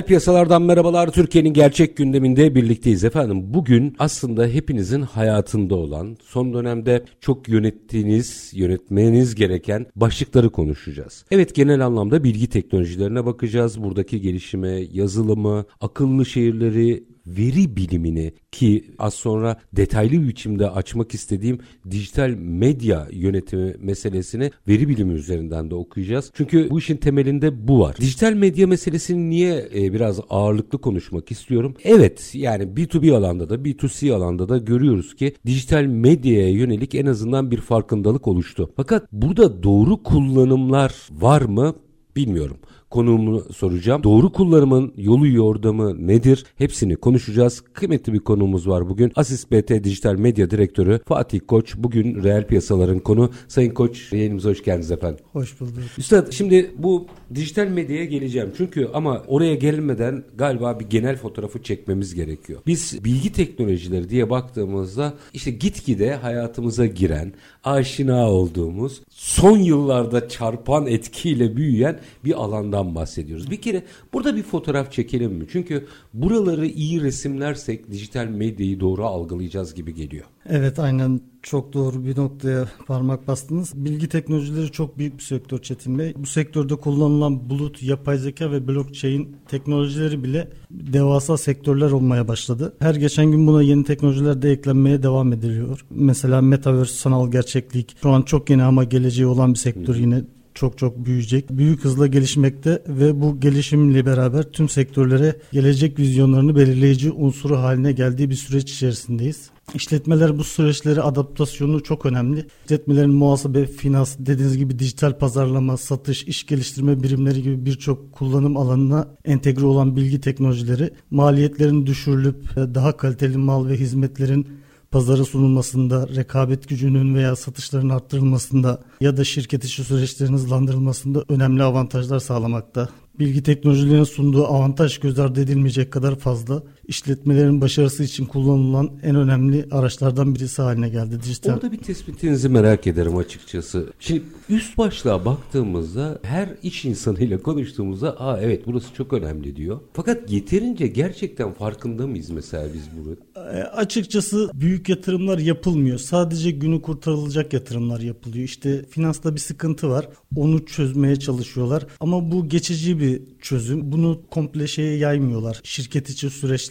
Reel piyasalardan merhabalar. Türkiye'nin gerçek gündeminde birlikteyiz efendim. Bugün aslında hepinizin hayatında olan, son dönemde çok yönettiğiniz, yönetmeniz gereken başlıkları konuşacağız. Evet genel anlamda bilgi teknolojilerine bakacağız. Buradaki gelişime, yazılımı, akıllı şehirleri, veri bilimini ki az sonra detaylı biçimde açmak istediğim dijital medya yönetimi meselesini veri bilimi üzerinden de okuyacağız. Çünkü bu işin temelinde bu var. Dijital medya meselesini niye e, biraz ağırlıklı konuşmak istiyorum? Evet yani B2B alanda da B2C alanda da görüyoruz ki dijital medyaya yönelik en azından bir farkındalık oluştu. Fakat burada doğru kullanımlar var mı bilmiyorum konuğumu soracağım. Doğru kullanımın yolu yordamı nedir? Hepsini konuşacağız. Kıymetli bir konuğumuz var bugün. Asist BT Dijital Medya Direktörü Fatih Koç. Bugün reel piyasaların konu. Sayın Koç yayınımıza hoş geldiniz efendim. Hoş bulduk. Üstad şimdi bu dijital medyaya geleceğim. Çünkü ama oraya gelmeden galiba bir genel fotoğrafı çekmemiz gerekiyor. Biz bilgi teknolojileri diye baktığımızda işte gitgide hayatımıza giren, aşina olduğumuz, son yıllarda çarpan etkiyle büyüyen bir alandan bahsediyoruz. Bir kere burada bir fotoğraf çekelim mi? Çünkü buraları iyi resimlersek dijital medyayı doğru algılayacağız gibi geliyor. Evet aynen çok doğru bir noktaya parmak bastınız. Bilgi teknolojileri çok büyük bir sektör Çetin Bey. Bu sektörde kullanılan bulut, yapay zeka ve blockchain teknolojileri bile devasa sektörler olmaya başladı. Her geçen gün buna yeni teknolojiler de eklenmeye devam ediliyor. Mesela Metaverse, sanal gerçeklik şu an çok yeni ama geleceği olan bir sektör yine çok çok büyüyecek. Büyük hızla gelişmekte ve bu gelişimle beraber tüm sektörlere gelecek vizyonlarını belirleyici unsuru haline geldiği bir süreç içerisindeyiz. İşletmeler bu süreçleri adaptasyonu çok önemli. İşletmelerin muhasebe, finans, dediğiniz gibi dijital pazarlama, satış, iş geliştirme birimleri gibi birçok kullanım alanına entegre olan bilgi teknolojileri maliyetlerin düşürülüp daha kaliteli mal ve hizmetlerin pazara sunulmasında, rekabet gücünün veya satışların arttırılmasında ya da şirket içi süreçlerin hızlandırılmasında önemli avantajlar sağlamakta. Bilgi teknolojilerinin sunduğu avantaj göz ardı edilmeyecek kadar fazla işletmelerin başarısı için kullanılan en önemli araçlardan birisi haline geldi dijital. Orada bir tespitinizi merak ederim açıkçası. Şimdi üst başlığa baktığımızda her iş insanıyla konuştuğumuzda aa evet burası çok önemli diyor. Fakat yeterince gerçekten farkında mıyız mesela biz burada? E, açıkçası büyük yatırımlar yapılmıyor. Sadece günü kurtarılacak yatırımlar yapılıyor. İşte finansta bir sıkıntı var. Onu çözmeye çalışıyorlar. Ama bu geçici bir çözüm. Bunu komple şeye yaymıyorlar. Şirket içi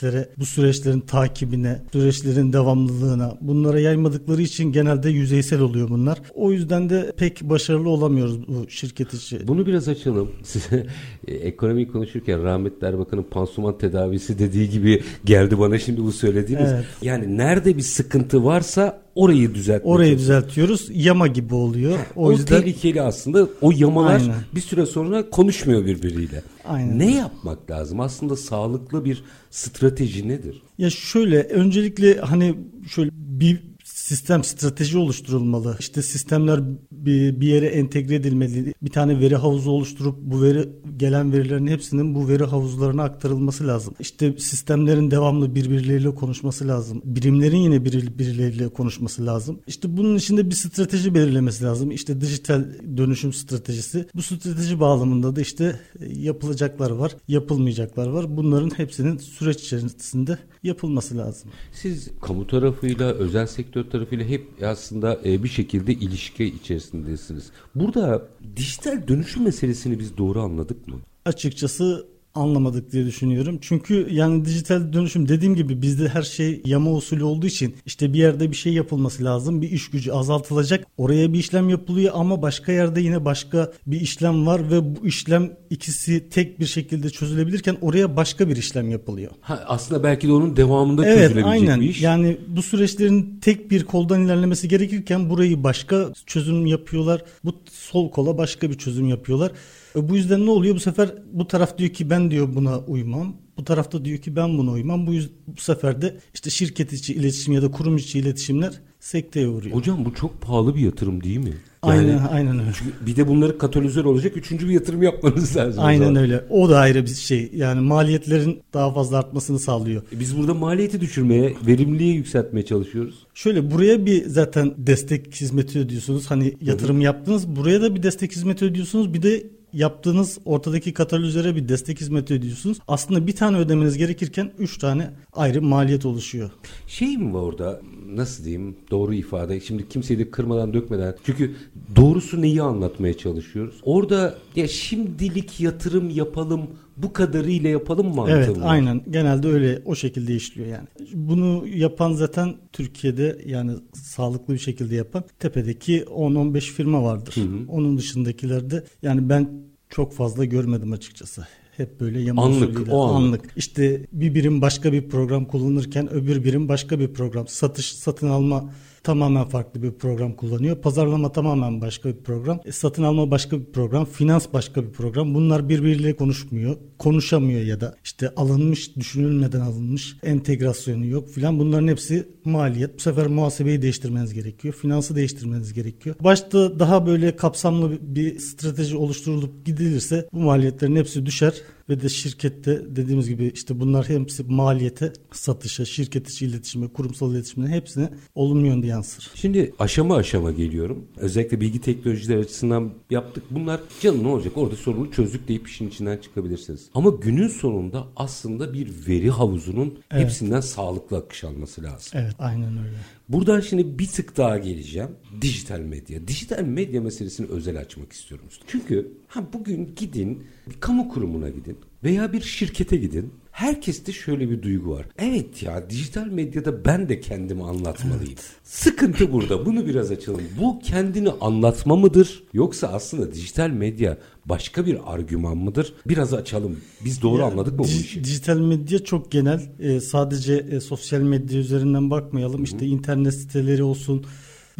süreçlere, bu süreçlerin takibine, süreçlerin devamlılığına bunlara yaymadıkları için genelde yüzeysel oluyor bunlar. O yüzden de pek başarılı olamıyoruz bu şirket içi. Bunu biraz açalım. Size e, ekonomi konuşurken rahmetli Erbakan'ın pansuman tedavisi dediği gibi geldi bana şimdi bu söylediğiniz. Evet. Yani nerede bir sıkıntı varsa orayı düzeltmek. Orayı düzeltiyoruz. Yama gibi oluyor. O, O, yüzden tehlikeli aslında. O yamalar Aynen. bir süre sonra konuşmuyor birbiriyle. Aynen. Ne yapmak lazım? Aslında sağlıklı bir strateji nedir? Ya şöyle öncelikle hani şöyle bir sistem strateji oluşturulmalı. İşte sistemler bir, yere entegre edilmeli. Bir tane veri havuzu oluşturup bu veri gelen verilerin hepsinin bu veri havuzlarına aktarılması lazım. İşte sistemlerin devamlı birbirleriyle konuşması lazım. Birimlerin yine bir, birileriyle konuşması lazım. İşte bunun içinde bir strateji belirlemesi lazım. İşte dijital dönüşüm stratejisi. Bu strateji bağlamında da işte yapılacaklar var, yapılmayacaklar var. Bunların hepsinin süreç içerisinde yapılması lazım. Siz kamu tarafıyla, özel sektör tarafıyla hep aslında e, bir şekilde ilişki içerisindesiniz. Burada dijital dönüşüm meselesini biz doğru anladık mı? Açıkçası anlamadık diye düşünüyorum. Çünkü yani dijital dönüşüm dediğim gibi bizde her şey yama usulü olduğu için işte bir yerde bir şey yapılması lazım. Bir iş gücü azaltılacak. Oraya bir işlem yapılıyor ama başka yerde yine başka bir işlem var ve bu işlem ikisi tek bir şekilde çözülebilirken oraya başka bir işlem yapılıyor. Ha, aslında belki de onun devamında evet, çözülebilecek aynen. bir iş. Yani bu süreçlerin tek bir koldan ilerlemesi gerekirken burayı başka çözüm yapıyorlar. Bu sol kola başka bir çözüm yapıyorlar. E bu yüzden ne oluyor? Bu sefer bu taraf diyor ki ben diyor buna uymam. Bu tarafta diyor ki ben buna uymam. Bu, yüz, bu sefer de işte şirket içi iletişim ya da kurum içi iletişimler sekteye uğruyor. Hocam bu çok pahalı bir yatırım değil mi? aynen aynen öyle. Çünkü bir de bunları katalizör olacak üçüncü bir yatırım yapmanız lazım. Aynen öyle. O da ayrı bir şey. Yani maliyetlerin daha fazla artmasını sağlıyor. E Biz burada maliyeti düşürmeye, verimliliği yükseltmeye çalışıyoruz. Şöyle buraya bir zaten destek hizmeti ödüyorsunuz. Hani yatırım yaptınız. Buraya da bir destek hizmeti ödüyorsunuz. Bir de yaptığınız ortadaki katalizöre bir destek hizmeti ödüyorsunuz. Aslında bir tane ödemeniz gerekirken 3 tane ayrı maliyet oluşuyor. Şey mi var orada nasıl diyeyim doğru ifade şimdi kimseyi de kırmadan dökmeden çünkü doğrusu neyi anlatmaya çalışıyoruz. Orada ya şimdilik yatırım yapalım bu kadarıyla yapalım mantığı Evet mı aynen genelde öyle o şekilde işliyor yani. Bunu yapan zaten Türkiye'de yani sağlıklı bir şekilde yapan tepedeki 10-15 firma vardır. Onun dışındakilerde yani ben çok fazla görmedim açıkçası. Hep böyle yama Anlık, usulüyle, o anlık. anlık. İşte bir birim başka bir program kullanırken öbür birim başka bir program. Satış, satın alma tamamen farklı bir program kullanıyor. Pazarlama tamamen başka bir program. E, satın alma başka bir program. Finans başka bir program. Bunlar birbiriyle konuşmuyor. Konuşamıyor ya da işte alınmış, düşünülmeden alınmış. Entegrasyonu yok filan. Bunların hepsi maliyet. Bu sefer muhasebeyi değiştirmeniz gerekiyor. Finansı değiştirmeniz gerekiyor. Başta daha böyle kapsamlı bir strateji oluşturulup gidilirse bu maliyetlerin hepsi düşer ve de şirkette dediğimiz gibi işte bunlar hepsi maliyete, satışa, şirket içi iletişime, kurumsal iletişime hepsine olumlu yönde yansır. Şimdi aşama aşama geliyorum. Özellikle bilgi teknolojileri açısından yaptık. Bunlar canım ne olacak orada sorunu çözdük deyip işin içinden çıkabilirsiniz. Ama günün sonunda aslında bir veri havuzunun Evet. hepsinden sağlıklı akış alması lazım. Evet aynen öyle. Buradan şimdi bir tık daha geleceğim. Dijital medya. Dijital medya meselesini özel açmak istiyorum. Çünkü ha bugün gidin bir kamu kurumuna gidin veya bir şirkete gidin. Herkeste şöyle bir duygu var. Evet ya dijital medyada ben de kendimi anlatmalıyım. Sıkıntı burada. Bunu biraz açalım. Bu kendini anlatma mıdır? Yoksa aslında dijital medya başka bir argüman mıdır? Biraz açalım. Biz doğru Ya, anladık mı bu işi? Dijital medya çok genel. Ee, sadece e, sosyal medya üzerinden bakmayalım. İşte internet siteleri olsun.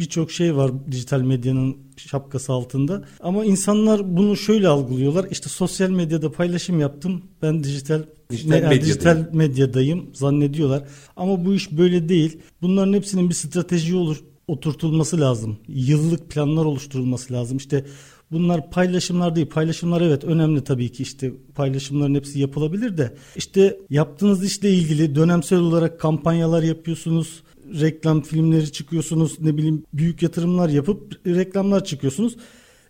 Birçok şey var dijital medyanın şapkası altında. Ama insanlar bunu şöyle algılıyorlar. İşte sosyal medyada paylaşım yaptım. Ben dijital Dijital me- medyadayım. dijital medyadayım zannediyorlar. Ama bu iş böyle değil. Bunların hepsinin bir strateji olur oturtulması lazım. Yıllık planlar oluşturulması lazım. İşte bunlar paylaşımlar değil. Paylaşımlar evet önemli tabii ki işte paylaşımların hepsi yapılabilir de işte yaptığınız işle ilgili dönemsel olarak kampanyalar yapıyorsunuz. Reklam filmleri çıkıyorsunuz. Ne bileyim büyük yatırımlar yapıp reklamlar çıkıyorsunuz.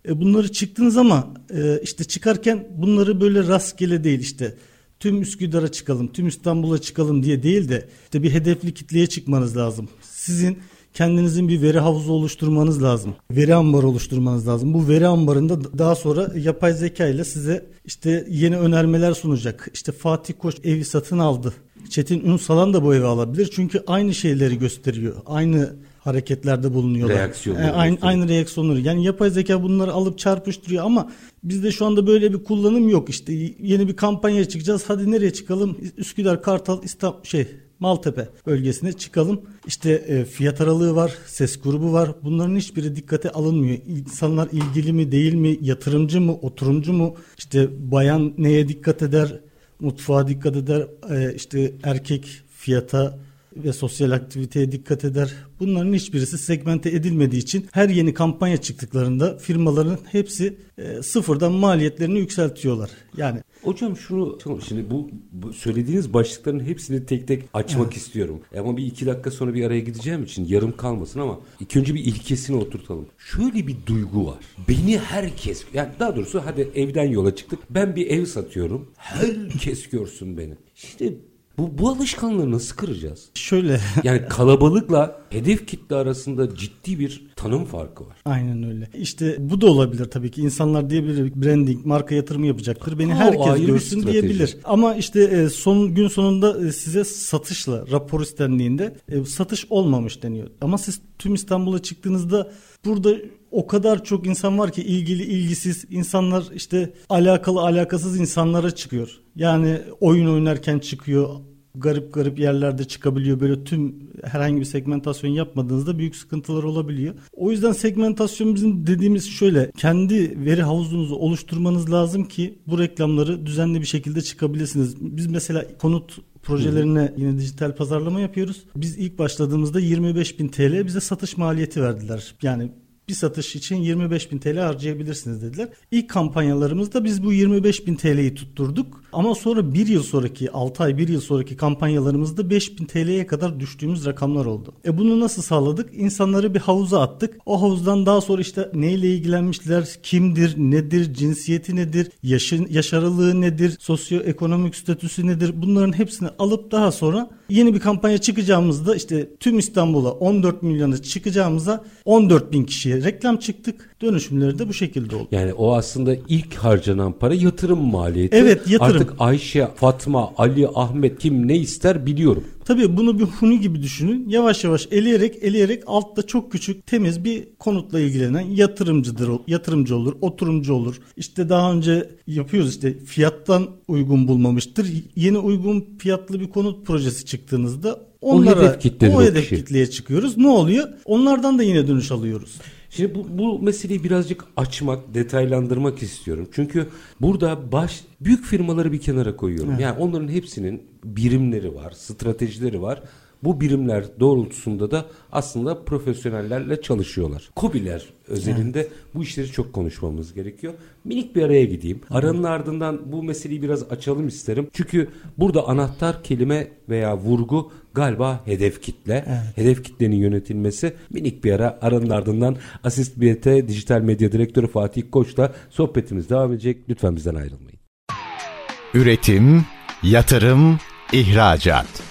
E, bunları çıktınız ama e, işte çıkarken bunları böyle rastgele değil işte tüm Üsküdar'a çıkalım, tüm İstanbul'a çıkalım diye değil de işte bir hedefli kitleye çıkmanız lazım. Sizin kendinizin bir veri havuzu oluşturmanız lazım. Veri ambarı oluşturmanız lazım. Bu veri ambarında daha sonra yapay zeka ile size işte yeni önermeler sunacak. İşte Fatih Koç evi satın aldı. Çetin Ünsalan da bu evi alabilir. Çünkü aynı şeyleri gösteriyor. Aynı hareketlerde bulunuyorlar. Reaksiyonları E, aynı, aynı reaksiyonları. Yani yapay zeka bunları alıp çarpıştırıyor ama bizde şu anda böyle bir kullanım yok. İşte yeni bir kampanya çıkacağız. Hadi nereye çıkalım? Üsküdar, Kartal, İstanbul şey Maltepe bölgesine çıkalım. İşte e, fiyat aralığı var, ses grubu var. Bunların hiçbiri dikkate alınmıyor. İnsanlar ilgili mi, değil mi, yatırımcı mı, oturumcu mu? İşte bayan neye dikkat eder, mutfağa dikkat eder, e, işte erkek fiyata ve sosyal aktiviteye dikkat eder. Bunların hiçbirisi segmente edilmediği için her yeni kampanya çıktıklarında firmaların hepsi e, sıfırdan maliyetlerini yükseltiyorlar. Yani Hocam şunu şimdi bu, bu söylediğiniz başlıkların hepsini tek tek açmak istiyorum. Ama bir iki dakika sonra bir araya gideceğim için yarım kalmasın ama ilk önce bir ilkesini oturtalım. Şöyle bir duygu var. Beni herkes yani daha doğrusu hadi evden yola çıktık. Ben bir ev satıyorum. Herkes görsün beni. Şimdi Bu, bu alışkanlığı nasıl kıracağız? Şöyle. Yani kalabalıkla hedef kitle arasında ciddi bir tanım farkı var. Aynen öyle. İşte bu da olabilir tabii ki. İnsanlar diyebilir branding, marka yatırımı yapacaktır. Beni Ha, herkes görsün diyebilir. Ama işte e, son gün sonunda e, size satışla rapor istendiğinde e, satış olmamış deniyor. Ama siz tüm İstanbul'a çıktığınızda burada o kadar çok insan var ki ilgili ilgisiz insanlar işte alakalı alakasız insanlara çıkıyor. Yani oyun oynarken çıkıyor garip garip yerlerde çıkabiliyor. Böyle tüm herhangi bir segmentasyon yapmadığınızda büyük sıkıntılar olabiliyor. O yüzden segmentasyon bizim dediğimiz şöyle kendi veri havuzunuzu oluşturmanız lazım ki bu reklamları düzenli bir şekilde çıkabilirsiniz. Biz mesela konut projelerine yine dijital pazarlama yapıyoruz. Biz ilk başladığımızda 25 bin TL bize satış maliyeti verdiler. Yani bir satış için 25 bin TL harcayabilirsiniz dediler. İlk kampanyalarımızda biz bu 25 bin TL'yi tutturduk. Ama sonra bir yıl sonraki 6 ay bir yıl sonraki kampanyalarımızda 5 bin TL'ye kadar düştüğümüz rakamlar oldu. E bunu nasıl sağladık? İnsanları bir havuza attık. O havuzdan daha sonra işte neyle ilgilenmişler, kimdir, nedir, cinsiyeti nedir, yaşın, yaş aralığı nedir, sosyoekonomik statüsü nedir bunların hepsini alıp daha sonra yeni bir kampanya çıkacağımızda işte tüm İstanbul'a 14 milyona çıkacağımıza 14 bin kişiye reklam çıktık. Dönüşümleri de bu şekilde oldu. Yani o aslında ilk harcanan para yatırım maliyeti. Evet, yatırım. Artık Ayşe, Fatma, Ali, Ahmet kim ne ister biliyorum. Tabii bunu bir huni gibi düşünün. Yavaş yavaş eleyerek eleyerek altta çok küçük temiz bir konutla ilgilenen yatırımcıdır. Yatırımcı olur, oturumcu olur. İşte daha önce yapıyoruz işte fiyattan uygun bulmamıştır. Yeni uygun fiyatlı bir konut projesi çıktığınızda onlara hedef kitledir o o hedef kitleye çıkıyoruz. Ne oluyor? Onlardan da yine dönüş alıyoruz. Şimdi bu, bu meseleyi birazcık açmak, detaylandırmak istiyorum. Çünkü burada baş büyük firmaları bir kenara koyuyorum. Yani onların hepsinin birimleri var, stratejileri var. Bu birimler doğrultusunda da aslında profesyonellerle çalışıyorlar. Kobiler özelinde bu işleri çok konuşmamız gerekiyor. Minik bir araya gideyim. Aranın ardından bu meseleyi biraz açalım isterim. Çünkü burada anahtar kelime veya vurgu galiba hedef kitle. Hedef kitlenin yönetilmesi minik bir ara aranın ardından Asist BT Dijital Medya Direktörü Fatih Koç'la sohbetimiz devam edecek. Lütfen bizden ayrılmayın. Üretim, yatırım, ihracat.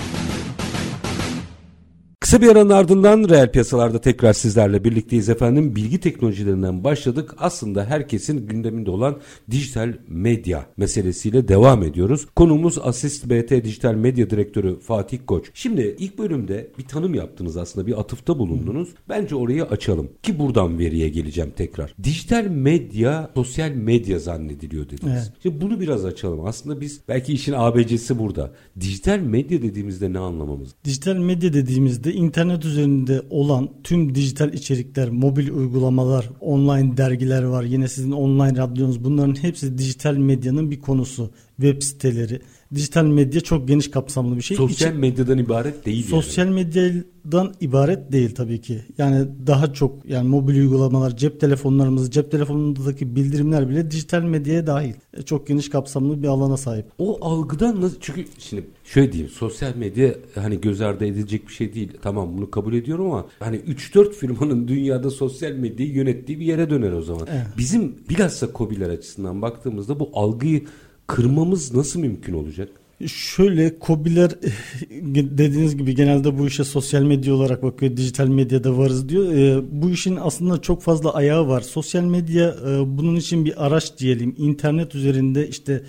Kısa bir aranın ardından reel piyasalarda tekrar sizlerle birlikteyiz efendim. Bilgi teknolojilerinden başladık. Aslında herkesin gündeminde olan dijital medya meselesiyle devam ediyoruz. Konuğumuz Asist BT Dijital Medya Direktörü Fatih Koç. Şimdi ilk bölümde bir tanım yaptınız aslında bir atıfta bulundunuz. Bence orayı açalım ki buradan veriye geleceğim tekrar. Dijital medya sosyal medya zannediliyor dediniz. Evet. Şimdi bunu biraz açalım. Aslında biz belki işin ABC'si burada. Dijital medya dediğimizde ne anlamamız? Dijital medya dediğimizde internet üzerinde olan tüm dijital içerikler, mobil uygulamalar, online dergiler var. Yine sizin online radyonuz bunların hepsi dijital medyanın bir konusu. Web siteleri. Dijital medya çok geniş kapsamlı bir şey. Sosyal İçi- medyadan ibaret değil. Sosyal medyadan ibaret değil tabii ki. Yani daha çok yani mobil uygulamalar, cep telefonlarımız, cep telefonundaki bildirimler bile dijital medyaya dahil. E, Çok geniş kapsamlı bir alana sahip. O algıdan nasıl çünkü şimdi şöyle diyeyim sosyal medya hani göz ardı edilecek bir şey değil. Tamam bunu kabul ediyorum ama hani 3-4 firmanın dünyada sosyal medyayı yönettiği bir yere döner o zaman. Evet. Bizim bilhassa COBİ'ler açısından baktığımızda bu algıyı kırmamız nasıl mümkün olacak? Şöyle kobiler dediğiniz gibi genelde bu işe sosyal medya olarak bakıyor. Dijital medyada varız diyor. Ee, bu işin aslında çok fazla ayağı var. Sosyal medya e, bunun için bir araç diyelim. İnternet üzerinde işte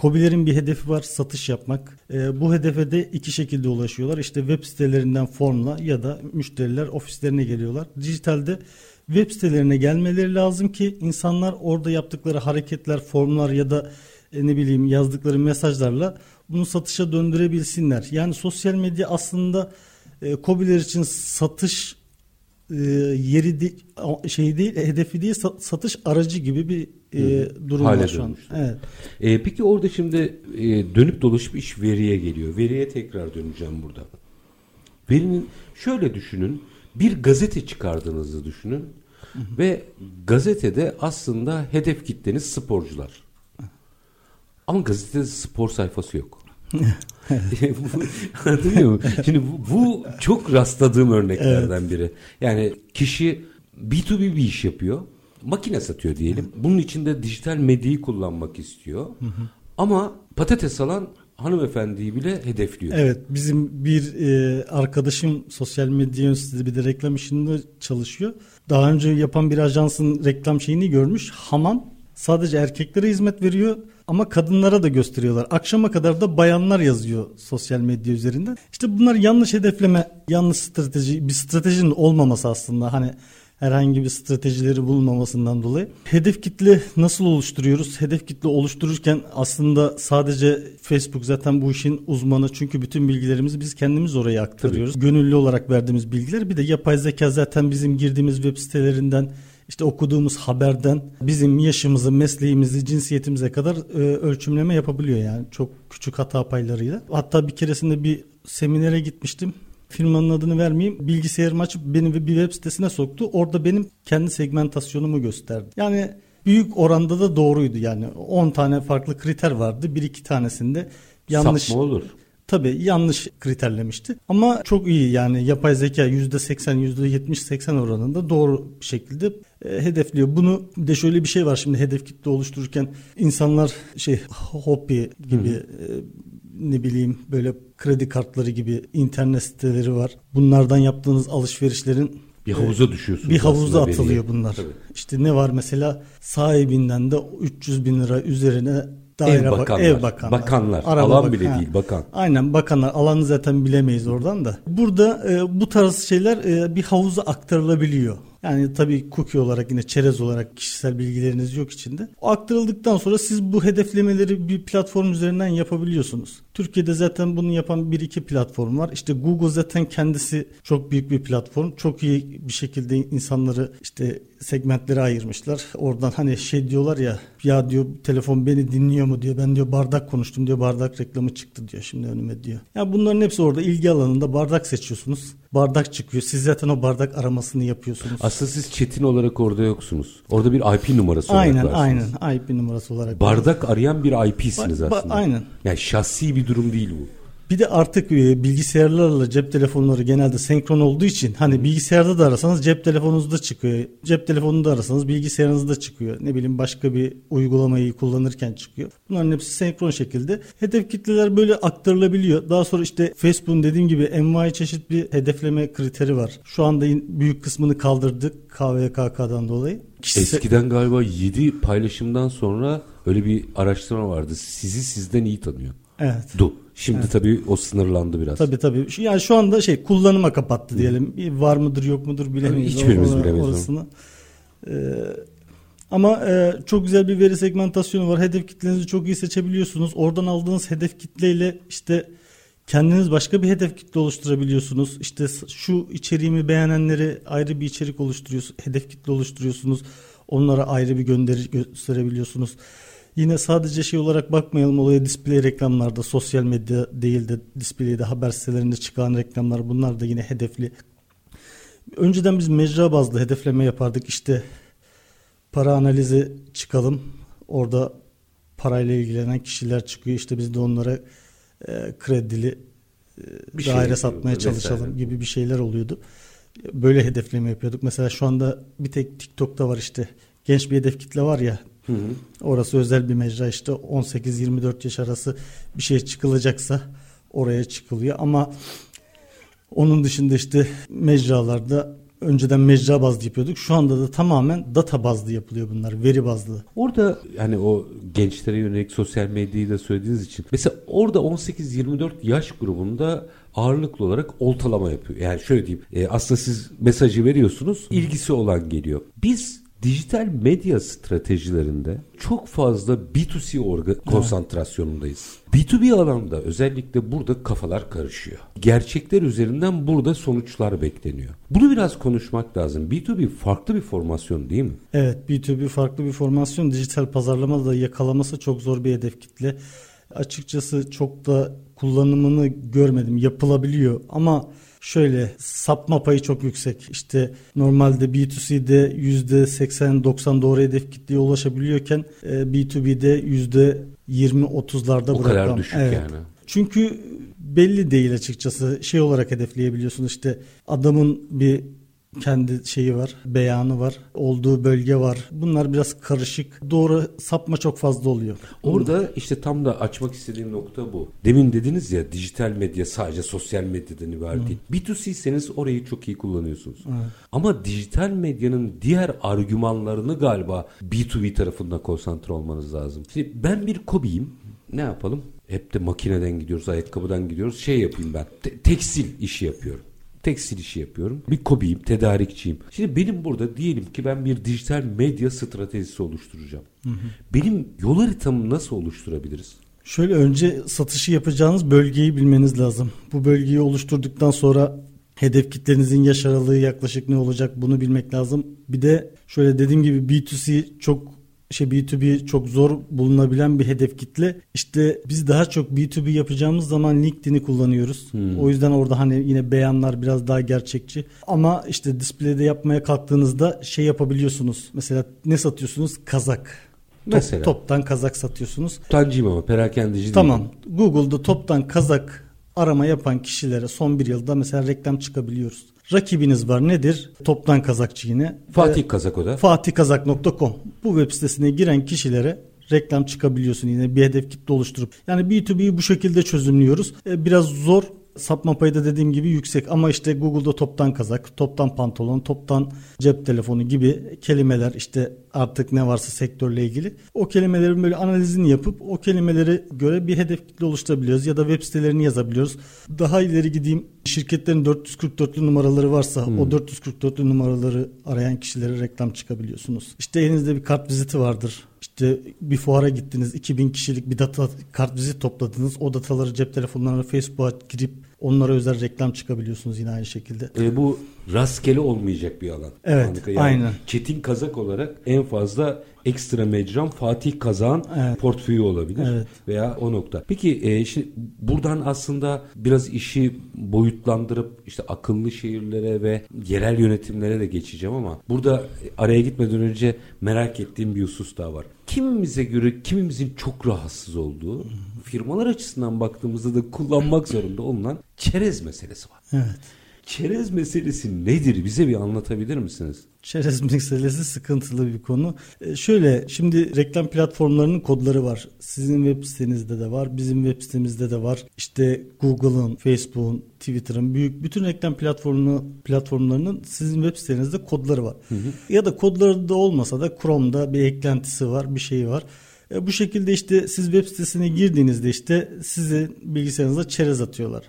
Kobilerin bir hedefi var satış yapmak. Ee, bu hedefe de iki şekilde ulaşıyorlar. İşte web sitelerinden formla ya da müşteriler ofislerine geliyorlar. Dijitalde web sitelerine gelmeleri lazım ki insanlar orada yaptıkları hareketler, formlar ya da e, ne bileyim yazdıkları mesajlarla bunu satışa döndürebilsinler. Yani sosyal medya aslında e, KOBİ'ler için satış e, yeri de, şey değil, hedefi değil sa- satış aracı gibi bir e, durum Hale var şu an. Evet. Ee, peki orada şimdi e, dönüp dolaşıp iş veriye geliyor. Veriye tekrar döneceğim burada. Verinin şöyle düşünün. Bir gazete çıkardığınızı düşünün. Ve gazetede aslında hedef kitleniz sporcular. Ama gazetede spor sayfası yok. Anlatabiliyor muyum? Şimdi bu, bu çok rastladığım örneklerden evet. biri. Yani kişi B2B bir iş yapıyor. Makine satıyor diyelim. Bunun içinde dijital medyayı kullanmak istiyor. Hı hı. Ama patates alan hanımefendiyi bile hedefliyor. Evet bizim bir e, arkadaşım sosyal medya yöneticisi bir de reklam işinde çalışıyor. Daha önce yapan bir ajansın reklam şeyini görmüş. Hamam sadece erkeklere hizmet veriyor ama kadınlara da gösteriyorlar. Akşama kadar da bayanlar yazıyor sosyal medya üzerinden. İşte bunlar yanlış hedefleme, yanlış strateji, bir stratejinin olmaması aslında. Hani herhangi bir stratejileri bulunmamasından dolayı. Hedef kitle nasıl oluşturuyoruz? Hedef kitle oluştururken aslında sadece Facebook zaten bu işin uzmanı çünkü bütün bilgilerimizi biz kendimiz oraya aktarıyoruz. Tabii. Gönüllü olarak verdiğimiz bilgiler bir de yapay zeka zaten bizim girdiğimiz web sitelerinden işte okuduğumuz haberden bizim yaşımızı, mesleğimizi, cinsiyetimize kadar e, ölçümleme yapabiliyor yani çok küçük hata paylarıyla. Hatta bir keresinde bir seminere gitmiştim firmanın adını vermeyeyim. Bilgisayarımı açıp beni bir web sitesine soktu. Orada benim kendi segmentasyonumu gösterdi. Yani büyük oranda da doğruydu yani. 10 tane farklı kriter vardı. Bir iki tanesinde yanlış. Sapma olur. Tabii yanlış kriterlemişti. Ama çok iyi yani yapay zeka %80, %70-80 oranında doğru bir şekilde e, hedefliyor. Bunu bir de şöyle bir şey var şimdi hedef kitle oluştururken insanlar şey hobi gibi e, ne bileyim böyle kredi kartları gibi internet siteleri var. Bunlardan yaptığınız alışverişlerin bir havuza e, düşüyorsunuz. Bir havuza atılıyor belli. bunlar. Tabii. İşte ne var mesela sahibinden de 300 bin lira üzerine daire ev bakanlar, ev bakanlar, bakanlar araba alan bak- bile ha. değil bakan. Aynen bakanlar alanı zaten bilemeyiz oradan da. Burada e, bu tarz şeyler e, bir havuza aktarılabiliyor. Yani tabii cookie olarak yine çerez olarak kişisel bilgileriniz yok içinde. O aktarıldıktan sonra siz bu hedeflemeleri bir platform üzerinden yapabiliyorsunuz. Türkiye'de zaten bunu yapan bir iki platform var. İşte Google zaten kendisi çok büyük bir platform. Çok iyi bir şekilde insanları işte segmentlere ayırmışlar. Oradan hani şey diyorlar ya ya diyor telefon beni dinliyor mu diyor. Ben diyor bardak konuştum diyor bardak reklamı çıktı diyor şimdi önüme diyor. Ya bunların hepsi orada ilgi alanında bardak seçiyorsunuz. Bardak çıkıyor. Siz zaten o bardak aramasını yapıyorsunuz. Aslında siz Çetin olarak orada yoksunuz. Orada bir IP numarası aynen, olarak varsınız. Aynen IP numarası olarak. Bardak arayan bir IP'siniz ba- aslında. Ba- aynen. Yani şahsi bir durum değil bu. Bir de artık e, bilgisayarlarla cep telefonları genelde senkron olduğu için hani bilgisayarda da arasanız cep telefonunuzda çıkıyor. Cep telefonunda arasanız bilgisayarınızda çıkıyor. Ne bileyim başka bir uygulamayı kullanırken çıkıyor. Bunların hepsi senkron şekilde. Hedef kitleler böyle aktarılabiliyor. Daha sonra işte Facebook'un dediğim gibi envai çeşit bir hedefleme kriteri var. Şu anda büyük kısmını kaldırdık KVKK'dan dolayı. Kişisel... Eskiden galiba 7 paylaşımdan sonra öyle bir araştırma vardı. Sizi sizden iyi tanıyor. Evet. Du. Şimdi evet. tabii o sınırlandı biraz. Tabii tabii. Yani şu anda şey kullanıma kapattı diyelim. Var mıdır yok mudur bilemeyiz. Hiçbirimiz bilemeyiz. Orasını. Ee, ama e, çok güzel bir veri segmentasyonu var. Hedef kitlenizi çok iyi seçebiliyorsunuz. Oradan aldığınız hedef kitleyle işte kendiniz başka bir hedef kitle oluşturabiliyorsunuz. İşte şu içeriğimi beğenenlere ayrı bir içerik oluşturuyorsunuz. Hedef kitle oluşturuyorsunuz. Onlara ayrı bir gönderi gösterebiliyorsunuz. Yine sadece şey olarak bakmayalım olaya display reklamlarda sosyal medya değil de display'de haber sitelerinde çıkan reklamlar bunlar da yine hedefli. Önceden biz mecra bazlı hedefleme yapardık işte para analizi çıkalım orada parayla ilgilenen kişiler çıkıyor işte biz de onlara e, kredili e, bir daire şey, satmaya çalışalım gibi bir şeyler oluyordu. Böyle hedefleme yapıyorduk. Mesela şu anda bir tek TikTok'ta var işte genç bir hedef kitle var ya Hı hı. Orası özel bir mecra işte 18-24 yaş arası bir şey çıkılacaksa oraya çıkılıyor ama onun dışında işte mecralarda önceden mecra bazlı yapıyorduk. Şu anda da tamamen data bazlı yapılıyor bunlar. Veri bazlı. Orada hani o gençlere yönelik sosyal medyayı da söylediğiniz için. Mesela orada 18-24 yaş grubunda ağırlıklı olarak oltalama yapıyor. Yani şöyle diyeyim. E, aslında siz mesajı veriyorsunuz. ilgisi olan geliyor. Biz dijital medya stratejilerinde çok fazla B2C orga konsantrasyonundayız. B2B alanda özellikle burada kafalar karışıyor. Gerçekler üzerinden burada sonuçlar bekleniyor. Bunu biraz konuşmak lazım. B2B farklı bir formasyon değil mi? Evet B2B farklı bir formasyon. Dijital pazarlamada da yakalaması çok zor bir hedef kitle. Açıkçası çok da kullanımını görmedim. Yapılabiliyor ama şöyle sapma payı çok yüksek. İşte normalde B2C'de %80-90 doğru hedef kitleye ulaşabiliyorken B2B'de %20-30'larda O kadar düşük evet. yani. Çünkü belli değil açıkçası. Şey olarak hedefleyebiliyorsun işte adamın bir kendi şeyi var, beyanı var, olduğu bölge var. Bunlar biraz karışık. Doğru sapma çok fazla oluyor. Orada işte tam da açmak istediğim nokta bu. Demin dediniz ya dijital medya sadece sosyal medyadan ibaret değil. B2C'seniz orayı çok iyi kullanıyorsunuz. Ama dijital medyanın diğer argümanlarını galiba B2B tarafında konsantre olmanız lazım. Şimdi ben bir kobiyim. Ne yapalım? Hep de makineden gidiyoruz, ayakkabıdan gidiyoruz. Şey yapayım ben. te- tekstil işi yapıyorum. Tekstil işi yapıyorum. Bir kobiyim, tedarikçiyim. Şimdi benim burada diyelim ki ben bir dijital medya stratejisi oluşturacağım. Benim yol haritamı nasıl oluşturabiliriz? Şöyle önce satışı yapacağınız bölgeyi bilmeniz lazım. Bu bölgeyi oluşturduktan sonra hedef kitlerinizin yaş aralığı yaklaşık ne olacak bunu bilmek lazım. Bir de şöyle dediğim gibi B2C çok şey B2B çok zor bulunabilen bir hedef kitle. İşte biz daha çok B2B yapacağımız zaman LinkedIn'i kullanıyoruz. O yüzden orada hani yine beyanlar biraz daha gerçekçi. Ama işte display'de yapmaya kalktığınızda şey yapabiliyorsunuz. Mesela ne satıyorsunuz? Kazak. Top- Mesela. toptan kazak satıyorsunuz. Tancıyım ama perakendeci. Tamam. Google'da toptan kazak arama yapan kişilere son bir yılda mesela reklam çıkabiliyoruz. Rakibiniz var nedir? Toptan kazakçı yine. Fatih Ee, Kazako'da. fatihkazak.com bu web sitesine giren kişilere reklam çıkabiliyorsun yine bir hedef kitle oluşturup. Yani B2B'yi bu şekilde çözümlüyoruz. Ee, biraz zor sapma payı da dediğim gibi yüksek ama işte Google'da toptan kazak, toptan pantolon, toptan cep telefonu gibi kelimeler işte artık ne varsa sektörle ilgili o kelimelerin böyle analizini yapıp o kelimeleri göre bir hedef kitle oluşturabiliyoruz ya da web sitelerini yazabiliyoruz. Daha ileri gideyim şirketlerin 444'lü numaraları varsa o 444'lü numaraları arayan kişilere reklam çıkabiliyorsunuz. İşte elinizde bir kart viziti vardır. İşte bir fuara gittiniz 2000 kişilik bir data kart vizit topladınız. O dataları cep telefonlarına Facebook'a girip onlara özel reklam çıkabiliyorsunuz yine aynı şekilde. E, bu rastgele olmayacak bir alan. Evet, Anladın? aynen. Çetin Kazak olarak en fazla ekstra mecram Fatih Kazak'ın Evet. portföyü olabilir. Evet. Veya o nokta. Peki e, şimdi buradan aslında biraz işi boyutlandırıp işte akıllı şehirlere ve yerel yönetimlere de geçeceğim ama burada araya gitmeden önce merak ettiğim bir husus daha var. Kimimize göre kimimizin çok rahatsız olduğu firmalar açısından baktığımızda da kullanmak zorunda olunan çerez meselesi var. Evet. Çerez meselesi nedir? Bize bir anlatabilir misiniz? Çerez meselesi sıkıntılı bir konu. Ee, şöyle şimdi reklam platformlarının kodları var. Sizin web sitenizde de var, bizim web sitemizde de var. İşte Google'ın, Facebook'un, Twitter'ın büyük bütün reklam platformunu platformlarının sizin web sitenizde kodları var. Ya da kodları da olmasa da Chrome'da bir eklentisi var, bir şey var. E, bu şekilde işte siz web sitesine girdiğinizde işte sizin bilgisayarınıza çerez atıyorlar.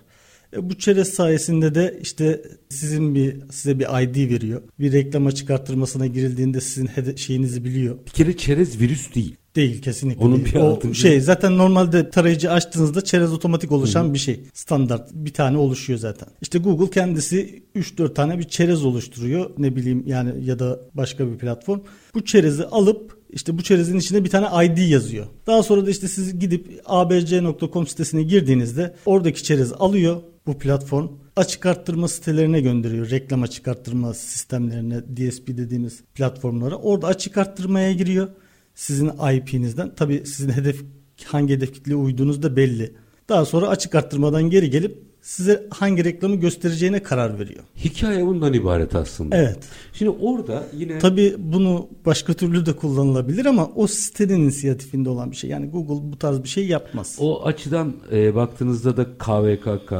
E, bu çerez sayesinde de işte sizin bir size bir ID veriyor. Bir reklama çıkarttırmasına girildiğinde sizin hede- şeyinizi biliyor. Bir kere çerez virüs değil. Değil kesinlikle Onun değil. bir O şey zaten normalde tarayıcı açtığınızda çerez otomatik oluşan bir şey. Standart bir tane oluşuyor zaten. İşte Google kendisi 3-4 tane bir çerez oluşturuyor. Ne bileyim yani ya da başka bir platform. Bu çerezi alıp işte bu çerezin içinde bir tane ID yazıyor. Daha sonra da işte siz gidip abc.com sitesine girdiğinizde oradaki çerezi alıyor bu platform. Açık arttırma sitelerine gönderiyor. Reklam açık arttırma sistemlerine, DSP dediğimiz platformlara. Orada açık arttırmaya giriyor sizin IP'nizden. Tabii sizin hedef hangi hedef kitleye uyduğunuz da belli. Daha sonra açık arttırmadan geri gelip size hangi reklamı göstereceğine karar veriyor. Hikaye bundan ibaret aslında. Evet. Şimdi orada yine Tabii bunu başka türlü de kullanılabilir ama o sitenin inisiyatifinde olan bir şey. Yani Google bu tarz bir şey yapmaz. o açıdan e, baktığınızda da KVKK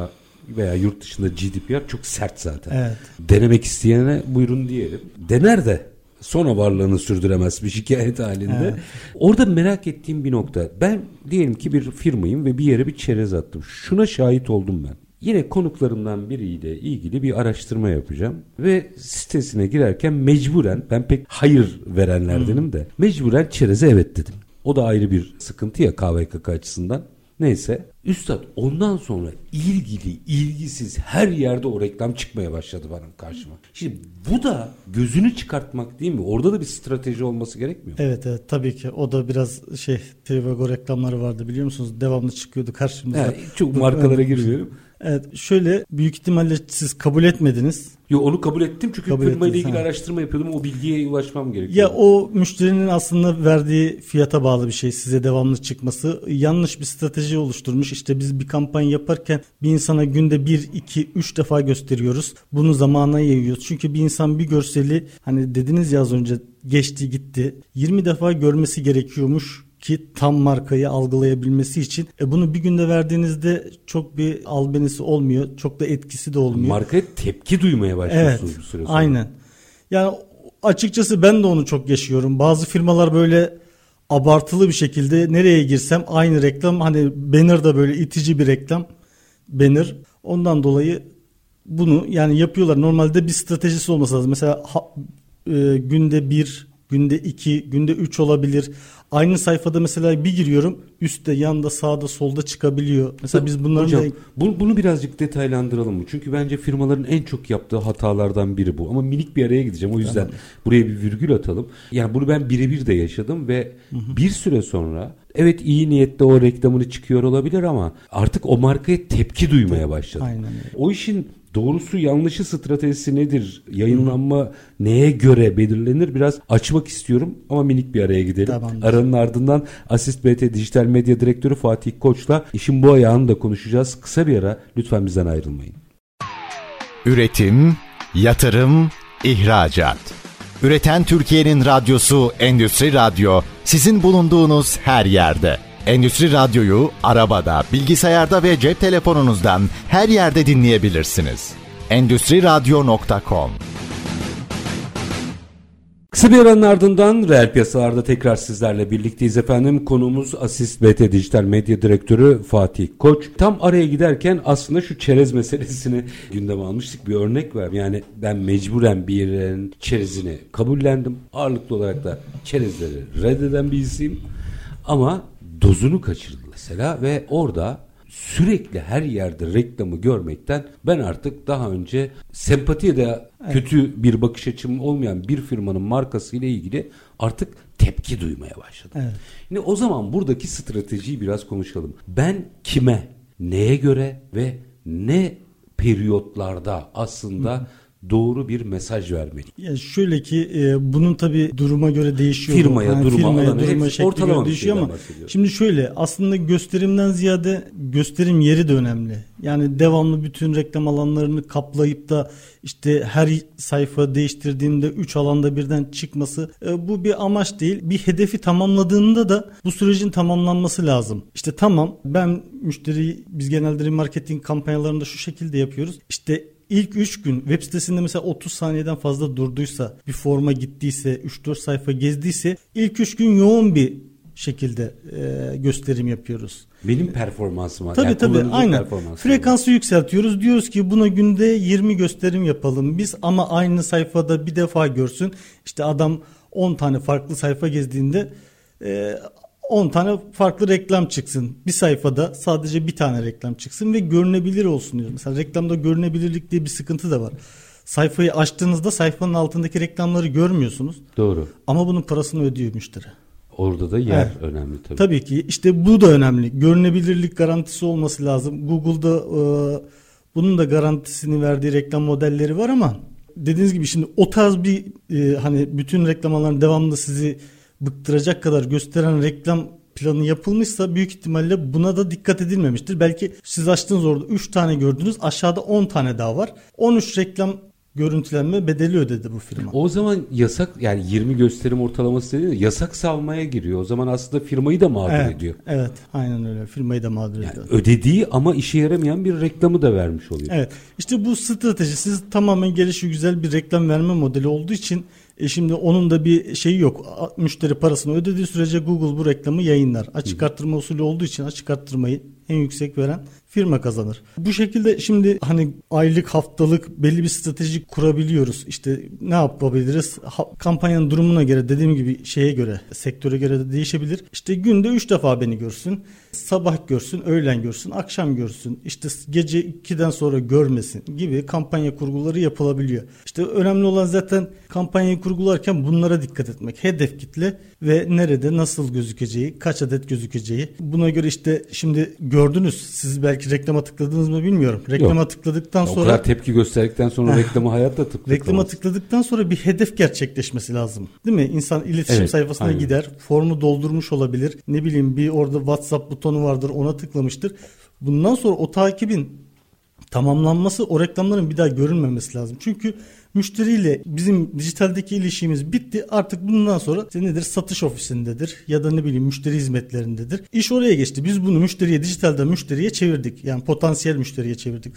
veya yurt dışında GDPR çok sert zaten. Evet. Denemek isteyene buyurun diyelim. Dener de sonra varlığını sürdüremez bir şikayet halinde. Evet. Orada merak ettiğim bir nokta. Ben diyelim ki bir firmayım ve bir yere bir çerez attım. Şuna şahit oldum ben. Yine konuklarımdan biriyle ilgili bir araştırma yapacağım ve sitesine girerken mecburen ben pek hayır verenlerdenim de mecburen çereze evet dedim. O da ayrı bir sıkıntı ya KVKK açısından. Neyse. Üstad ondan sonra ilgili, ilgisiz her yerde o reklam çıkmaya başladı bana karşıma. Şimdi bu da gözünü çıkartmak değil mi? Orada da bir strateji olması gerekmiyor mu? Evet evet tabii ki o da biraz şey Trivago reklamları vardı biliyor musunuz? Devamlı çıkıyordu karşımıza. Yani çok markalara girmiyorum. Evet şöyle büyük ihtimalle siz kabul etmediniz. Yo onu kabul ettim çünkü Kabul firmayla ettiniz, ilgili ha. araştırma yapıyordum. O bilgiye ulaşmam gerekiyor. Ya o müşterinin aslında verdiği fiyata bağlı bir şey size devamlı çıkması. Yanlış bir strateji oluşturmuş. İşte biz bir kampanya yaparken bir insana günde 1, 2, 3 defa gösteriyoruz. Bunu zamana yayıyoruz. Çünkü bir insan bir görseli hani dediniz ya az önce geçti gitti. 20 defa görmesi gerekiyormuş ki tam markayı algılayabilmesi için. E bunu bir günde verdiğinizde çok bir albenisi olmuyor. Çok da etkisi de olmuyor. Markaya tepki duymaya Evet. başlıyorsunuz bir süre sonra. Aynen. Yani açıkçası ben de onu çok yaşıyorum. Bazı firmalar böyle abartılı bir şekilde nereye girsem aynı reklam hani banner da böyle itici bir reklam banner. Ondan dolayı bunu yani yapıyorlar. Normalde bir stratejisi olması lazım. Mesela ha- e, günde bir, günde iki, günde üç olabilir. Aynı sayfada mesela bir giriyorum üstte, yanda, sağda, solda çıkabiliyor. Mesela biz bunların Hocam da bu- bunu birazcık detaylandıralım mı? Çünkü bence firmaların en çok yaptığı hatalardan biri bu. Ama minik bir araya gideceğim. O yüzden buraya bir virgül atalım. Yani bunu ben birebir de yaşadım ve bir süre sonra evet iyi niyetle o reklamını çıkıyor olabilir ama artık o markaya tepki duymaya başladı. Aynen. O işin doğrusu yanlışı stratejisi nedir? Yayınlanma neye göre belirlenir? Biraz açmak istiyorum ama minik bir araya gidelim. Tamamdır. Aranın ardından Asist BT Dijital Medya Direktörü Fatih Koç'la işin bu ayağını da konuşacağız. Kısa bir ara lütfen bizden ayrılmayın. Üretim, yatırım, ihracat. Üreten Türkiye'nin radyosu Endüstri Radyo sizin bulunduğunuz her yerde. Endüstri Radyo'yu arabada, bilgisayarda ve cep telefonunuzdan her yerde dinleyebilirsiniz. Endüstri Radyo.com Kısa bir aranın ardından reel piyasalarda tekrar sizlerle birlikteyiz efendim. Konuğumuz Asist BT Dijital Medya Direktörü Fatih Koç. Tam araya giderken aslında şu çerez meselesini gündeme almıştık. Bir örnek ver. Yani ben mecburen bir yerin çerezini kabullendim. Ağırlıklı olarak da çerezleri reddeden birisiyim. Ama dozunu kaçırdı mesela ve orada sürekli her yerde reklamı görmekten ben artık daha önce sempatiye de kötü bir bakış açım olmayan bir firmanın markası ile ilgili artık tepki duymaya başladım. Evet. Yine o zaman buradaki stratejiyi biraz konuşalım. Ben kime, neye göre ve ne periyotlarda aslında doğru bir mesaj vermeliyim? Ya şöyle ki e, bunun tabi duruma göre değişiyor. Firmaya, Ha, duruma, firmaya, alana, duruma, şekline ortalama göre değişiyor ama şimdi şöyle aslında gösterimden ziyade gösterim yeri de önemli. Yani devamlı bütün reklam alanlarını kaplayıp da işte her sayfa değiştirdiğinde 3 alanda birden çıkması e, bu bir amaç değil. Bir hedefi tamamladığında da bu sürecin tamamlanması lazım. İşte tamam ben müşteri biz genelde marketing kampanyalarında şu şekilde yapıyoruz. İşte İlk 3 gün web sitesinde mesela 30 saniyeden fazla durduysa, bir forma gittiyse, 3-4 sayfa gezdiyse ilk 3 gün yoğun bir şekilde e, gösterim yapıyoruz. Benim performansıma, Tabii yani tabii aynen. Frekansı yükseltiyoruz. Diyoruz ki buna günde 20 gösterim yapalım biz ama aynı sayfada bir defa görsün. İşte adam 10 tane farklı sayfa gezdiğinde e, 10 tane farklı reklam çıksın. Bir sayfada sadece bir tane reklam çıksın ve görünebilir olsun diyoruz. Mesela reklamda görünebilirlik diye bir sıkıntı da var. Sayfayı açtığınızda sayfanın altındaki reklamları görmüyorsunuz. Doğru. Ama bunun parasını ödüyor müşteri. Orada da yer Evet. önemli tabii. Tabii ki işte bu da önemli. Görünebilirlik garantisi olması lazım. Google'da e, bunun da garantisini verdiği reklam modelleri var ama dediğiniz gibi şimdi o tarz bir e, hani bütün reklamaların devamlı sizi bıktıracak kadar gösteren reklam planı yapılmışsa büyük ihtimalle buna da dikkat edilmemiştir. Belki siz açtığınız orada 3 tane gördünüz aşağıda 10 tane daha var. 13 reklam görüntülenme bedeli ödedi bu firma. O zaman yasak yani 20 gösterim ortalaması dediğinde yasak savmaya giriyor. O zaman aslında firmayı da mağdur evet, ediyor. evet aynen öyle firmayı da mağdur Yani ediyor. ödediği ama işe yaramayan bir reklamı da vermiş oluyor. Evet. İşte bu strateji siz tamamen gelişi güzel bir reklam verme modeli olduğu için e şimdi onun da bir şeyi yok. Müşteri parasını ödediği sürece Google bu reklamı yayınlar. Açık arttırma usulü olduğu için açık arttırmayı en yüksek veren firma kazanır. Bu şekilde şimdi hani aylık haftalık belli bir strateji kurabiliyoruz. İşte ne yapabiliriz? Ha- kampanyanın durumuna göre dediğim gibi şeye göre sektöre göre de değişebilir. İşte günde 3 defa beni görsün. Sabah görsün, öğlen görsün, akşam görsün. İşte gece 2'den sonra görmesin gibi kampanya kurguları yapılabiliyor. İşte önemli olan zaten kampanyayı kurgularken bunlara dikkat etmek. Hedef kitle ve nerede nasıl gözükeceği, kaç adet gözükeceği. Buna göre işte şimdi gördünüz. Siz belki reklama tıkladınız mı bilmiyorum. Reklama Yok. tıkladıktan O sonra kadar tepki gösterdikten sonra reklamı hayatta tıklamaz. Reklama tıkladıktan sonra bir hedef gerçekleşmesi lazım. Değil mi? İnsan iletişim Evet, sayfasına aynen. gider, formu doldurmuş olabilir. Ne bileyim bir orada WhatsApp butonu vardır, ona tıklamıştır. Bundan sonra o takibin tamamlanması o reklamların bir daha görünmemesi lazım. Çünkü müşteriyle bizim dijitaldeki ilişkimiz bitti. Artık bundan sonra işte nedir? Satış ofisindedir ya da ne bileyim müşteri hizmetlerindedir. İş oraya geçti. Biz bunu müşteriye dijitalden müşteriye çevirdik. Yani potansiyel müşteriye çevirdik.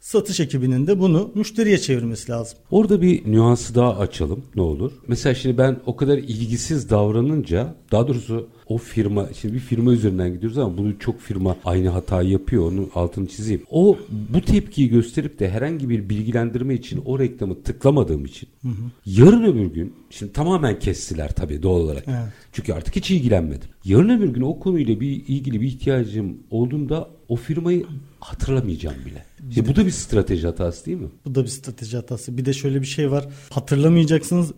Satış ekibinin de bunu müşteriye çevirmesi lazım. Orada bir nüansı daha açalım ne olur. Mesela şimdi ben o kadar ilgisiz davranınca daha doğrusu o firma şimdi bir firma üzerinden gidiyoruz ama bunu çok firma aynı hatayı yapıyor onun altını çizeyim. O bu tepkiyi gösterip de herhangi bir bilgilendirme için o reklamı tıklamadığım için yarın öbür gün şimdi tamamen kestiler tabii doğal olarak. Evet. Çünkü artık hiç ilgilenmedim. Yarın öbür gün o konuyla bir ilgili bir ihtiyacım olduğunda o firmayı hatırlamayacağım bile. İşte bu da bir strateji hatası değil mi? Bu da bir strateji hatası. Bir de şöyle bir şey var. Hatırlamayacaksınız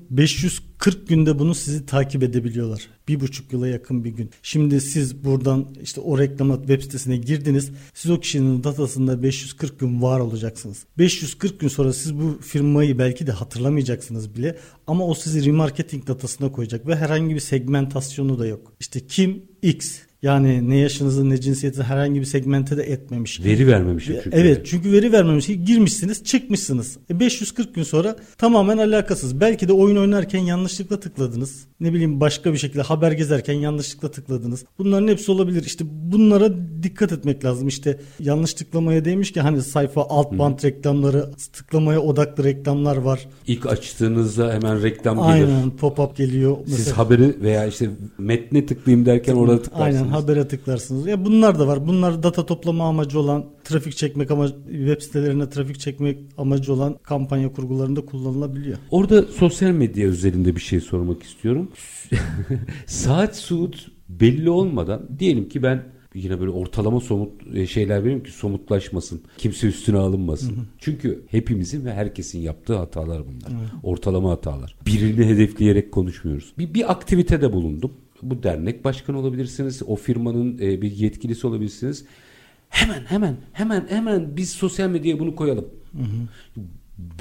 540 günde bunu sizi takip edebiliyorlar. Bir buçuk yıla yakın bir gün. Şimdi siz buradan işte o reklama web sitesine girdiniz. Siz o kişinin datasında 540 gün var olacaksınız. 540 gün sonra siz bu firmayı belki de hatırlamayacaksınız bile. Ama o sizi remarketing datasına koyacak ve herhangi bir segmentasyonu da yok. İşte kim X yani ne yaşınızı ne cinsiyeti herhangi bir segmente de etmemiş. Veri vermemişim çünkü. Evet çünkü veri vermemiş. Girmişsiniz çıkmışsınız. E 540 gün sonra tamamen alakasız. Belki de oyun oynarken yanlışlıkla tıkladınız. Ne bileyim başka bir şekilde haber gezerken yanlışlıkla tıkladınız. Bunların hepsi olabilir. İşte bunlara dikkat etmek lazım. İşte yanlış tıklamaya değmiş ki hani sayfa alt band reklamları, tıklamaya odaklı reklamlar var. İlk açtığınızda hemen reklam gelir. Aynen pop-up geliyor. Siz Mesela- haberi veya işte metne tıklayayım derken orada tıklarsınız. Aynen habere tıklarsınız. Ya bunlar da var. Bunlar data toplama amacı olan, trafik çekmek ama web sitelerine trafik çekmek amacı olan kampanya kurgularında kullanılabiliyor. Orada sosyal medya üzerinde bir şey sormak istiyorum. Saat suut belli olmadan diyelim ki ben yine böyle ortalama somut e, şeyler vereyim ki somutlaşmasın. Kimse üstüne alınmasın. Çünkü hepimizin ve herkesin yaptığı hatalar bunlar. Ortalama hatalar. Birini hedefleyerek konuşmuyoruz. Bir, bir aktivitede bulundum. Bu dernek başkanı olabilirsiniz. O firmanın e, bir yetkilisi olabilirsiniz. Hemen hemen hemen hemen biz sosyal medyaya bunu koyalım.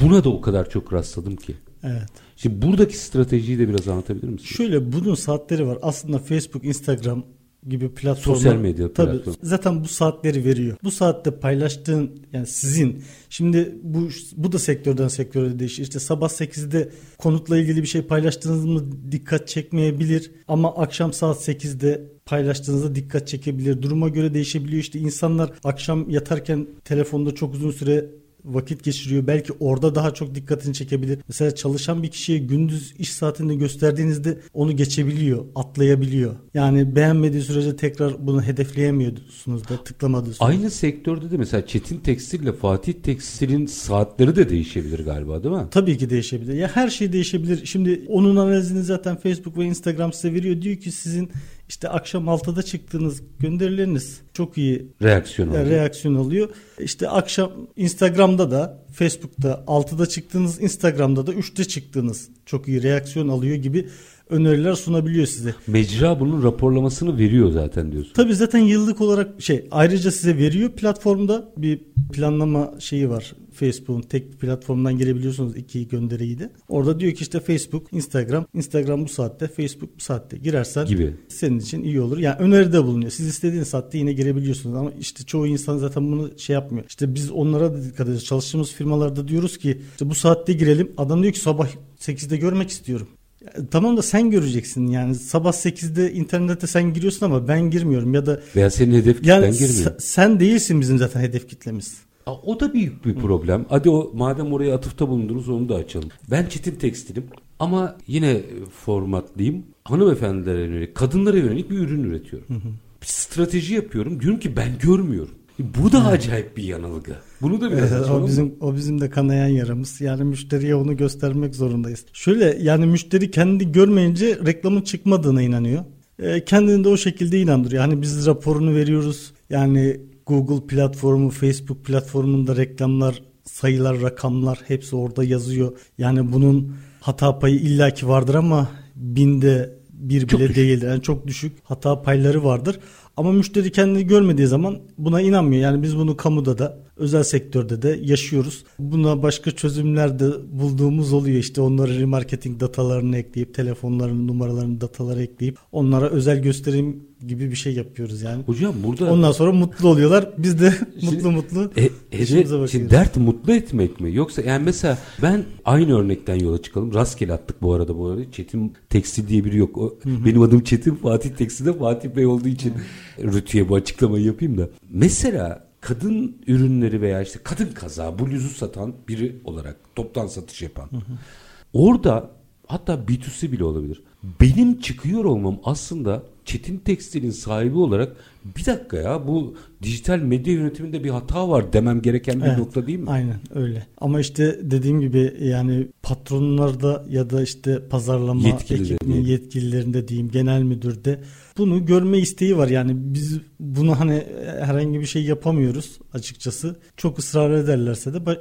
Buna da o kadar çok rastladım ki. Evet. Şimdi buradaki stratejiyi de biraz anlatabilir misin? Şöyle bunun saatleri var. Aslında Facebook, Instagram gibi platformlar. Sosyal medya Tabii, platformu. Zaten bu saatleri veriyor. Bu saatte paylaştığın yani sizin. Şimdi bu bu da sektörden sektöre değişir. İşte sabah 8'de konutla ilgili bir şey paylaştığınız mı dikkat çekmeyebilir. Ama akşam saat 8'de paylaştığınızda dikkat çekebilir. Duruma göre değişebiliyor. İşte insanlar akşam yatarken telefonda çok uzun süre vakit geçiriyor. Belki orada daha çok dikkatini çekebilir. Mesela çalışan bir kişiye gündüz iş saatinde gösterdiğinizde onu geçebiliyor, atlayabiliyor. Yani beğenmediği sürece tekrar bunu hedefleyemiyorsunuz da tıklamadığı sürece. Aynı sektörde de mesela Çetin Tekstil ile Fatih Tekstil'in saatleri de değişebilir galiba değil mi? Tabii ki değişebilir. Ya her şey değişebilir. Şimdi onun analizini zaten Facebook ve Instagram size veriyor. Diyor ki sizin işte akşam 6'da çıktığınız gönderileriniz çok iyi Reaksiyon e, oluyor. reaksiyon alıyor. İşte akşam Instagram'da da Facebook'ta 6'da çıktığınız Instagram'da da 3'te çıktığınız çok iyi reaksiyon alıyor gibi öneriler sunabiliyor size. Mecra bunun raporlamasını veriyor zaten diyorsun. Tabii zaten yıllık olarak şey ayrıca size veriyor platformda bir planlama şeyi var. Facebook'un tek bir platformdan girebiliyorsunuz iki gönderiyi de. Orada diyor ki işte Facebook, Instagram, Instagram bu saatte, Facebook bu saatte girersen Gibi. senin için iyi olur. Yani öneride bulunuyor. Siz istediğiniz saatte yine girebiliyorsunuz ama işte çoğu insan zaten bunu şey yapmıyor. İşte biz onlara da dikkat ediyoruz. Çalıştığımız firmalarda diyoruz ki işte bu saatte girelim. Adam diyor ki sabah 8'de görmek istiyorum. Tamam da sen göreceksin yani sabah 8'de internette sen giriyorsun ama ben girmiyorum ya da Veya senin hedef yani kitlen girmiyor. se- sen değilsin bizim zaten hedef kitlemiz. Aa, O da büyük bir problem. Hadi o madem oraya atıfta bulundunuz onu da açalım. Ben Çetin Tekstil'im ama yine formatlıyım. Hanımefendilere yönelik, kadınlara yönelik bir ürün üretiyorum. Bir strateji yapıyorum. Diyorum ki ben görmüyorum. Bu da acayip bir yanılgı. Bunu da biraz Evet, açalım. o bizim o bizim de kanayan yaramız. Yani müşteriye onu göstermek zorundayız. Şöyle yani müşteri kendi görmeyince reklamın çıkmadığına inanıyor. E, kendini de o şekilde inandırıyor. Yani biz raporunu veriyoruz. Yani Google platformu, Facebook platformunda reklamlar, sayılar, rakamlar hepsi orada yazıyor. Yani bunun hata payı illaki vardır ama binde bir Çok bile düşük. değildir. Yani çok düşük hata payları vardır. Ama müşteri kendini görmediği zaman buna inanmıyor. Yani biz bunu kamuda da özel sektörde de yaşıyoruz. Buna başka çözümler de bulduğumuz oluyor. İşte onları remarketing datalarını ekleyip telefonlarının numaralarını dataları ekleyip onlara özel gösterim gibi bir şey yapıyoruz yani. Hocam burada Ondan sonra mutlu oluyorlar. Biz de Şimdi- mutlu mutlu E, bakıyoruz. şimdi dert mutlu etmek mi? Yoksa yani mesela ben aynı örnekten yola çıkalım. Rastgele attık bu arada bu arada. Çetin Tekstil diye biri yok. O, benim adım Çetin Fatih Tekstil'de Fatih Bey olduğu için Rütü'ye bu açıklamayı yapayım da. Mesela kadın ürünleri veya işte kadın kaza bluzu satan biri olarak toptan satış yapan. Orada hatta B2C bile olabilir. Benim çıkıyor olmam aslında Çetin Tekstil'in sahibi olarak bir dakika ya bu dijital medya yönetiminde bir hata var demem gereken bir Evet, nokta değil mi? Aynen öyle. Ama işte dediğim gibi yani patronlarda ya da işte pazarlama ekibinin yetkililerinde diyeyim genel müdürde bunu görme isteği var. Yani biz bunu hani herhangi bir şey yapamıyoruz açıkçası. Çok ısrar ederlerse de bu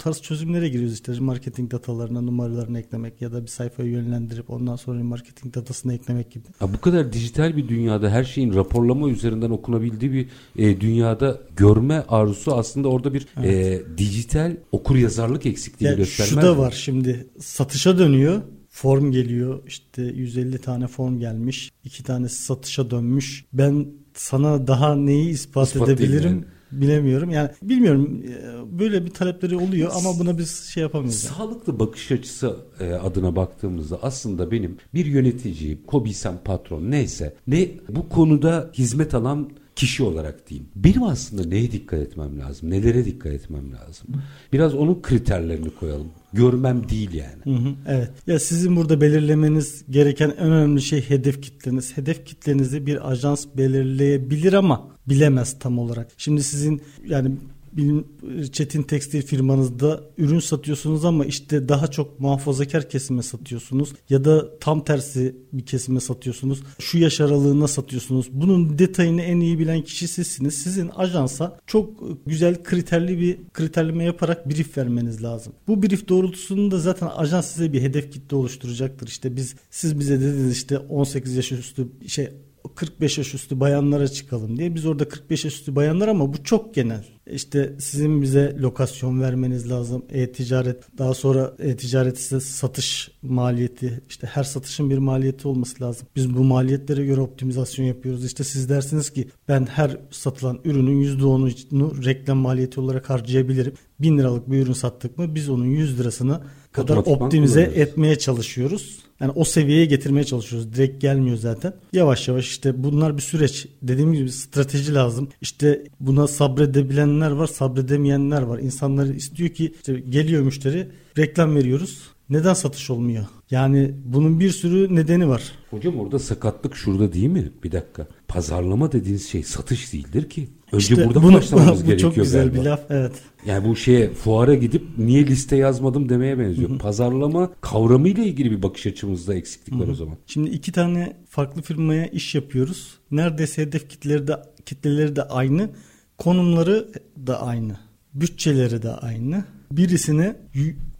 tarz çözümlere giriyoruz işte marketing datalarına numaralarını eklemek ya da bir sayfayı yönlendirip ondan sonra marketing datasını eklemek gibi. Ya bu kadar dijital bir dünyada her şeyin raporlama üzerinden okunabildiği bir e, dünyada görme arzusu aslında orada bir e, dijital okur yazarlık eksikliği Ya göstermez. şu da mi? var şimdi satışa dönüyor. Form geliyor işte 150 tane form gelmiş. iki tanesi satışa dönmüş. Ben sana daha neyi ispat İspatlayayım edebilirim yani. Bilemiyorum. Yani bilmiyorum e, böyle bir talepleri oluyor ama buna biz şey yapamıyoruz. yani. Sağlıklı bakış açısı e, adına baktığımızda aslında benim bir yöneticiyim, kobiysem patron neyse ne bu konuda hizmet alan kişi olarak diyeyim. Benim aslında neye dikkat etmem lazım? Nelere dikkat etmem lazım? Biraz onun kriterlerini koyalım. Görmem değil yani. Hı hı, evet. Ya sizin burada belirlemeniz gereken en önemli şey hedef kitleniz. Hedef kitlenizi bir ajans belirleyebilir ama bilemez tam olarak. Şimdi sizin yani bilim, Çetin Tekstil firmanızda ürün satıyorsunuz ama işte daha çok muhafazakar kesime satıyorsunuz ya da tam tersi bir kesime satıyorsunuz. Şu yaş aralığına satıyorsunuz. Bunun detayını en iyi bilen kişi sizsiniz. Sizin ajansa çok güzel kriterli bir kriterleme yaparak brief vermeniz lazım. Bu brief doğrultusunda zaten ajans size bir hedef kitle oluşturacaktır. İşte biz siz bize dediniz işte 18 yaş üstü şey 45 yaş üstü bayanlara çıkalım diye. Biz orada 45 yaş üstü bayanlar ama bu çok genel. İşte sizin bize lokasyon vermeniz lazım. E-ticaret daha sonra e-ticaret size satış maliyeti işte her satışın bir maliyeti olması lazım. Biz bu maliyetlere göre optimizasyon yapıyoruz. İşte siz dersiniz ki ben her satılan ürünün %10'unu reklam maliyeti olarak harcayabilirim. 1000 liralık bir ürün sattık mı biz onun 100 lirasını kadar Otomatikman optimize kullanıyoruz. etmeye çalışıyoruz. Yani o seviyeye getirmeye çalışıyoruz. Direkt gelmiyor zaten. Yavaş yavaş işte bunlar bir süreç. Dediğim gibi strateji lazım. İşte buna sabredebilenler var, sabredemeyenler var. İnsanlar istiyor ki işte geliyor müşteri, reklam veriyoruz. Neden satış olmuyor? Yani bunun bir sürü nedeni var. Hocam orada sakatlık şurada değil mi? Bir dakika. Pazarlama dediğiniz şey satış değildir ki. Önce İşte burada bunu- başlamamız bu gerekiyor çok güzel galiba. bir laf. Evet. Yani bu şeye fuara gidip niye liste yazmadım demeye benziyor. Pazarlama kavramıyla ilgili bir bakış açımızda eksiklik var o zaman. Şimdi iki tane farklı firmaya iş yapıyoruz. Neredeyse hedef kitleleri de kitleleri de aynı, konumları da aynı, bütçeleri de aynı. Birisine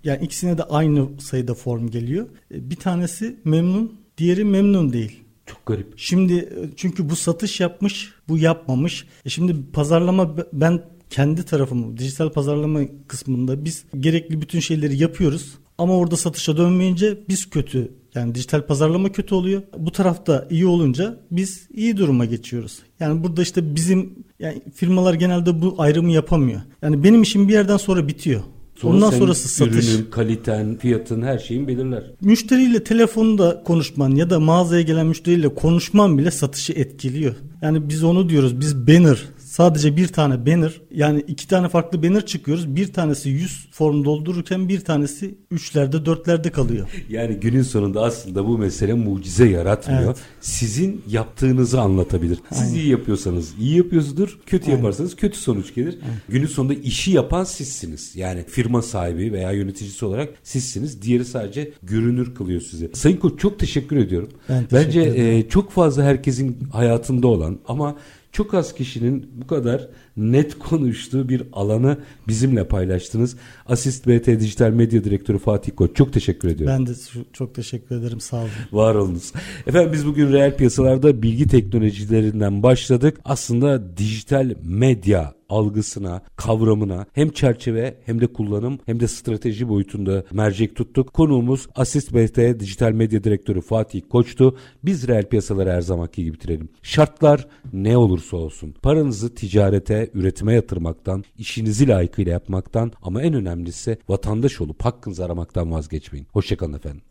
yani ikisine de aynı sayıda form geliyor. E, Bir tanesi memnun, diğeri memnun değil. Çok garip. Şimdi e, çünkü bu satış yapmış, bu yapmamış. E şimdi pazarlama ben kendi tarafımı dijital pazarlama kısmında biz gerekli bütün şeyleri yapıyoruz. Ama orada satışa dönmeyince biz kötü. Yani dijital pazarlama kötü oluyor. Bu tarafta iyi olunca biz iyi duruma geçiyoruz. Yani burada işte bizim yani firmalar genelde bu ayrımı yapamıyor. Yani benim işim bir yerden sonra bitiyor. Ondan sen sonrası satış. Ürünün, kaliten, fiyatın her şeyin belirler. Müşteriyle telefonda konuşman ya da mağazaya gelen müşteriyle konuşman bile satışı etkiliyor. Yani biz onu diyoruz. Biz banner sadece bir tane banner yani iki tane farklı banner çıkıyoruz. Bir tanesi 100 form doldururken bir tanesi üçlerde dörtlerde kalıyor. Yani günün sonunda aslında bu mesele mucize yaratmıyor. Evet. Sizin yaptığınızı anlatabilir. Siz Aynen. iyi yapıyorsanız iyi yapıyorsunuzdur. Kötü Aynen. yaparsanız kötü sonuç gelir. Günün sonunda işi yapan sizsiniz. Yani firma sahibi veya yöneticisi olarak sizsiniz. Diğeri sadece görünür kılıyor sizi. Sayın Koç çok teşekkür ediyorum. Ben teşekkür Bence ederim. e, çok fazla herkesin hayatında olan ama çok az kişinin bu kadar net konuştuğu bir alanı bizimle paylaştınız. Asist BT Dijital Medya Direktörü Fatih Koç çok teşekkür ediyorum. Ben de çok teşekkür ederim sağ olun. Var olunuz. Efendim biz bugün reel piyasalarda bilgi teknolojilerinden başladık. Aslında dijital medya algısına, kavramına hem çerçeve hem de kullanım hem de strateji boyutunda mercek tuttuk. Konuğumuz Asist BT Dijital Medya Direktörü Fatih Koç'tu. Biz reel piyasaları her zamanki gibi bitirelim. Şartlar ne olursa olsun paranızı ticarete, üretime yatırmaktan, işinizi layıkıyla yapmaktan ama en önemlisi vatandaş olup hakkınızı aramaktan vazgeçmeyin. Hoşçakalın efendim.